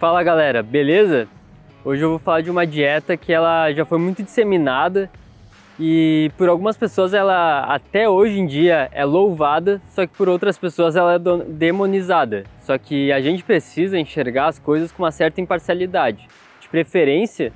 Fala galera, beleza? Hoje eu vou falar de uma dieta que ela já foi muito disseminada e por algumas pessoas ela até hoje em dia é louvada, só que por outras pessoas ela é demonizada. Só que a gente precisa enxergar as coisas com uma certa imparcialidade, de preferência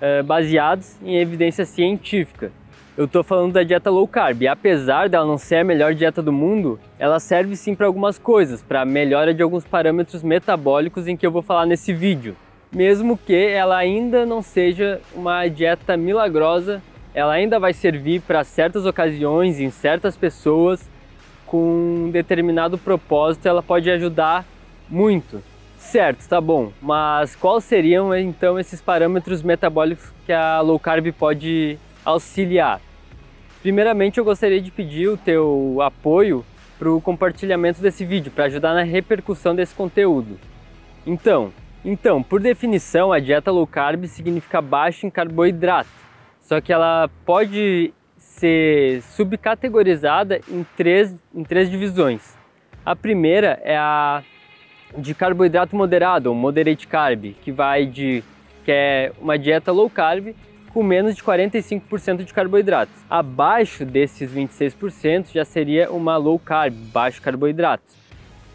eh, baseados em evidência científica. Eu estou falando da dieta low carb e apesar dela não ser a melhor dieta do mundo, ela serve sim para algumas coisas, para melhora de alguns parâmetros metabólicos em que eu vou falar nesse vídeo. Mesmo que ela ainda não seja uma dieta milagrosa ela ainda vai servir para certas ocasiões, em certas pessoas, com um determinado propósito, ela pode ajudar muito. Certo, tá bom, mas quais seriam então esses parâmetros metabólicos que a low carb pode auxiliar? Primeiramente, eu gostaria de pedir o teu apoio para o compartilhamento desse vídeo, para ajudar na repercussão desse conteúdo. Então, então, por definição, a dieta low carb significa baixo em carboidrato só que ela pode ser subcategorizada em três, em três divisões. A primeira é a de carboidrato moderado, ou moderate carb, que vai de que é uma dieta low carb com menos de 45% de carboidratos. Abaixo desses 26% já seria uma low carb, baixo carboidratos,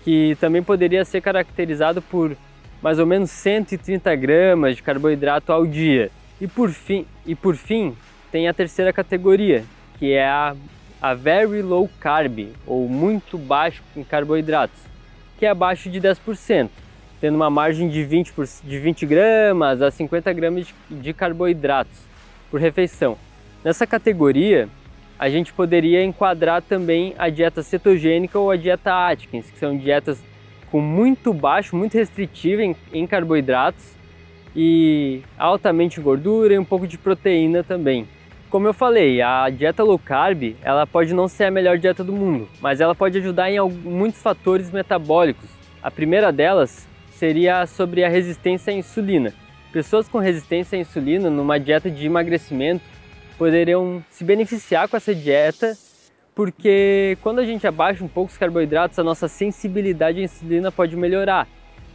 que também poderia ser caracterizado por mais ou menos 130 gramas de carboidrato ao dia. E por fim, e por fim tem a terceira categoria, que é a, a Very Low Carb, ou muito baixo em carboidratos, que é abaixo de 10%, tendo uma margem de 20, por, de 20 gramas a 50 gramas de, de carboidratos por refeição. Nessa categoria, a gente poderia enquadrar também a dieta cetogênica ou a dieta Atkins, que são dietas com muito baixo, muito restritiva em, em carboidratos e altamente gordura e um pouco de proteína também. Como eu falei, a dieta low carb, ela pode não ser a melhor dieta do mundo, mas ela pode ajudar em muitos fatores metabólicos. A primeira delas seria sobre a resistência à insulina. Pessoas com resistência à insulina numa dieta de emagrecimento poderiam se beneficiar com essa dieta, porque quando a gente abaixa um pouco os carboidratos, a nossa sensibilidade à insulina pode melhorar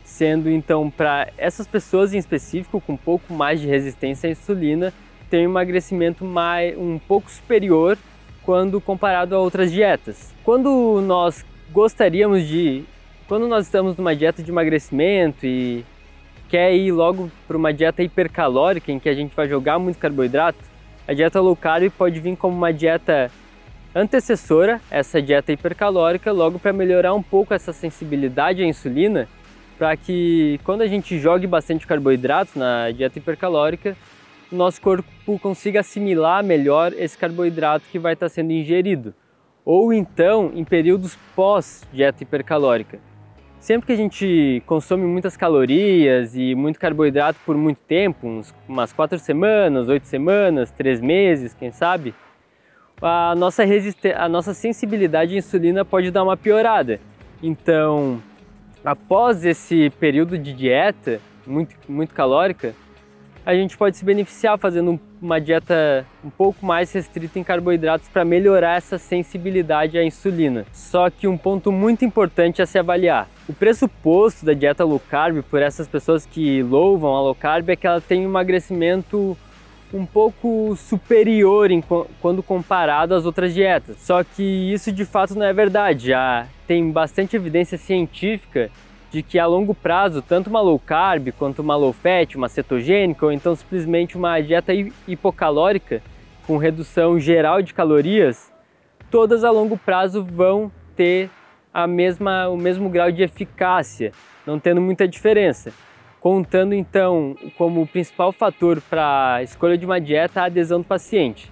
sendo então para essas pessoas em específico com um pouco mais de resistência à insulina, tem um emagrecimento mais, um pouco superior quando comparado a outras dietas. Quando nós gostaríamos de, quando nós estamos numa dieta de emagrecimento e quer ir logo para uma dieta hipercalórica em que a gente vai jogar muito carboidrato, a dieta low carb pode vir como uma dieta antecessora essa dieta hipercalórica, logo para melhorar um pouco essa sensibilidade à insulina para que quando a gente jogue bastante carboidratos na dieta hipercalórica, o nosso corpo consiga assimilar melhor esse carboidrato que vai estar sendo ingerido. Ou então em períodos pós dieta hipercalórica. Sempre que a gente consome muitas calorias e muito carboidrato por muito tempo, uns, umas quatro semanas, oito semanas, três meses, quem sabe, a nossa, a nossa sensibilidade à insulina pode dar uma piorada. Então, após esse período de dieta muito, muito calórica, a gente pode se beneficiar fazendo uma dieta um pouco mais restrita em carboidratos para melhorar essa sensibilidade à insulina. Só que um ponto muito importante a se avaliar. O pressuposto da dieta low carb, por essas pessoas que louvam a low carb, é que ela tem um emagrecimento um pouco superior em, quando comparado às outras dietas. Só que isso de fato não é verdade. Já tem bastante evidência científica de que a longo prazo, tanto uma low carb quanto uma low fat, uma cetogênica ou então simplesmente uma dieta hipocalórica com redução geral de calorias, todas a longo prazo vão ter a mesma, o mesmo grau de eficácia, não tendo muita diferença contando então como principal fator para a escolha de uma dieta a adesão do paciente.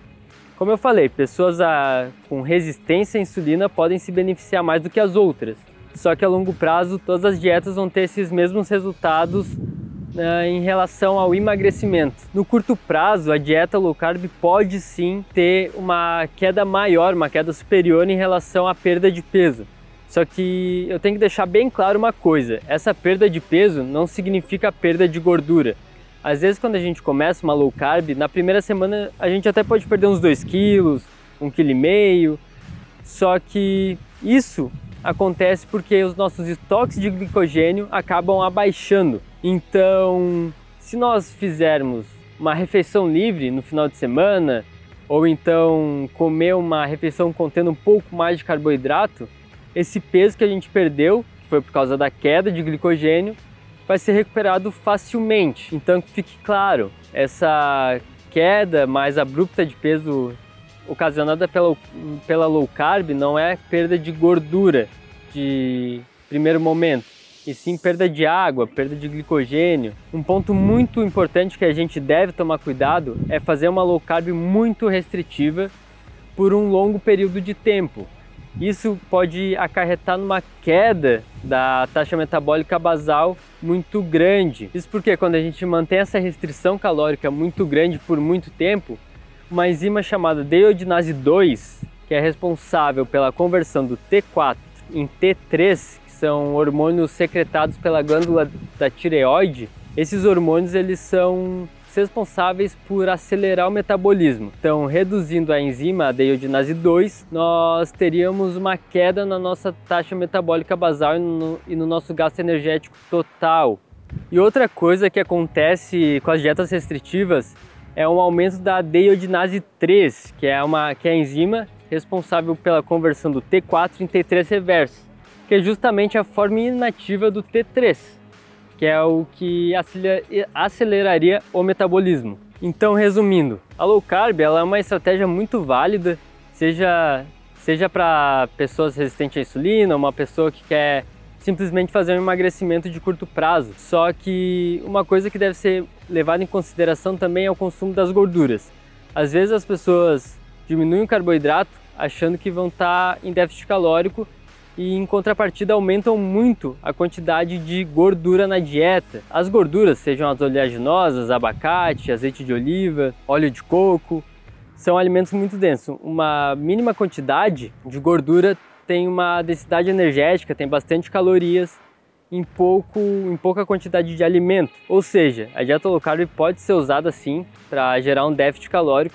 Como eu falei, pessoas a, com resistência à insulina podem se beneficiar mais do que as outras, só que a longo prazo todas as dietas vão ter esses mesmos resultados né, em relação ao emagrecimento. No curto prazo, a dieta low carb pode sim ter uma queda maior, uma queda superior em relação à perda de peso. Só que eu tenho que deixar bem claro uma coisa: essa perda de peso não significa perda de gordura. Às vezes, quando a gente começa uma low carb, na primeira semana a gente até pode perder uns 2 quilos, 1,5 kg, só que isso acontece porque os nossos estoques de glicogênio acabam abaixando. Então, se nós fizermos uma refeição livre no final de semana, ou então comer uma refeição contendo um pouco mais de carboidrato, esse peso que a gente perdeu, que foi por causa da queda de glicogênio, vai ser recuperado facilmente. Então que fique claro, essa queda mais abrupta de peso ocasionada pela, pela low carb não é perda de gordura de primeiro momento, e sim perda de água, perda de glicogênio. Um ponto muito importante que a gente deve tomar cuidado é fazer uma low carb muito restritiva por um longo período de tempo. Isso pode acarretar numa queda da taxa metabólica basal muito grande. Isso porque quando a gente mantém essa restrição calórica muito grande por muito tempo, uma enzima chamada deiodinase 2, que é responsável pela conversão do T4 em T3, que são hormônios secretados pela glândula da tireoide, esses hormônios eles são responsáveis por acelerar o metabolismo. Então, reduzindo a enzima a deiodinase 2, nós teríamos uma queda na nossa taxa metabólica basal e no, e no nosso gasto energético total. E outra coisa que acontece com as dietas restritivas é um aumento da deiodinase 3, que é, uma, que é a enzima responsável pela conversão do T4 em T3 reverso, que é justamente a forma inativa do T3, que é o que aceleraria o metabolismo. Então, resumindo, a low carb ela é uma estratégia muito válida, seja, seja para pessoas resistentes à insulina, uma pessoa que quer simplesmente fazer um emagrecimento de curto prazo. Só que uma coisa que deve ser levada em consideração também é o consumo das gorduras. Às vezes as pessoas diminuem o carboidrato achando que vão estar em déficit calórico e em contrapartida aumentam muito a quantidade de gordura na dieta. As gorduras, sejam as oleaginosas, abacate, azeite de oliva, óleo de coco, são alimentos muito densos. Uma mínima quantidade de gordura tem uma densidade energética, tem bastante calorias em, pouco, em pouca quantidade de alimento. Ou seja, a dieta low carb pode ser usada sim para gerar um déficit calórico,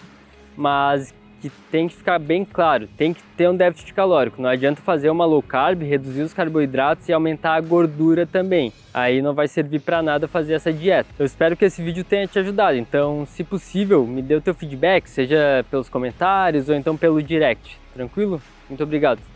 mas que tem que ficar bem claro, tem que ter um déficit calórico. Não adianta fazer uma low carb, reduzir os carboidratos e aumentar a gordura também. Aí não vai servir para nada fazer essa dieta. Eu espero que esse vídeo tenha te ajudado. Então, se possível, me dê o teu feedback, seja pelos comentários ou então pelo direct. Tranquilo? Muito obrigado.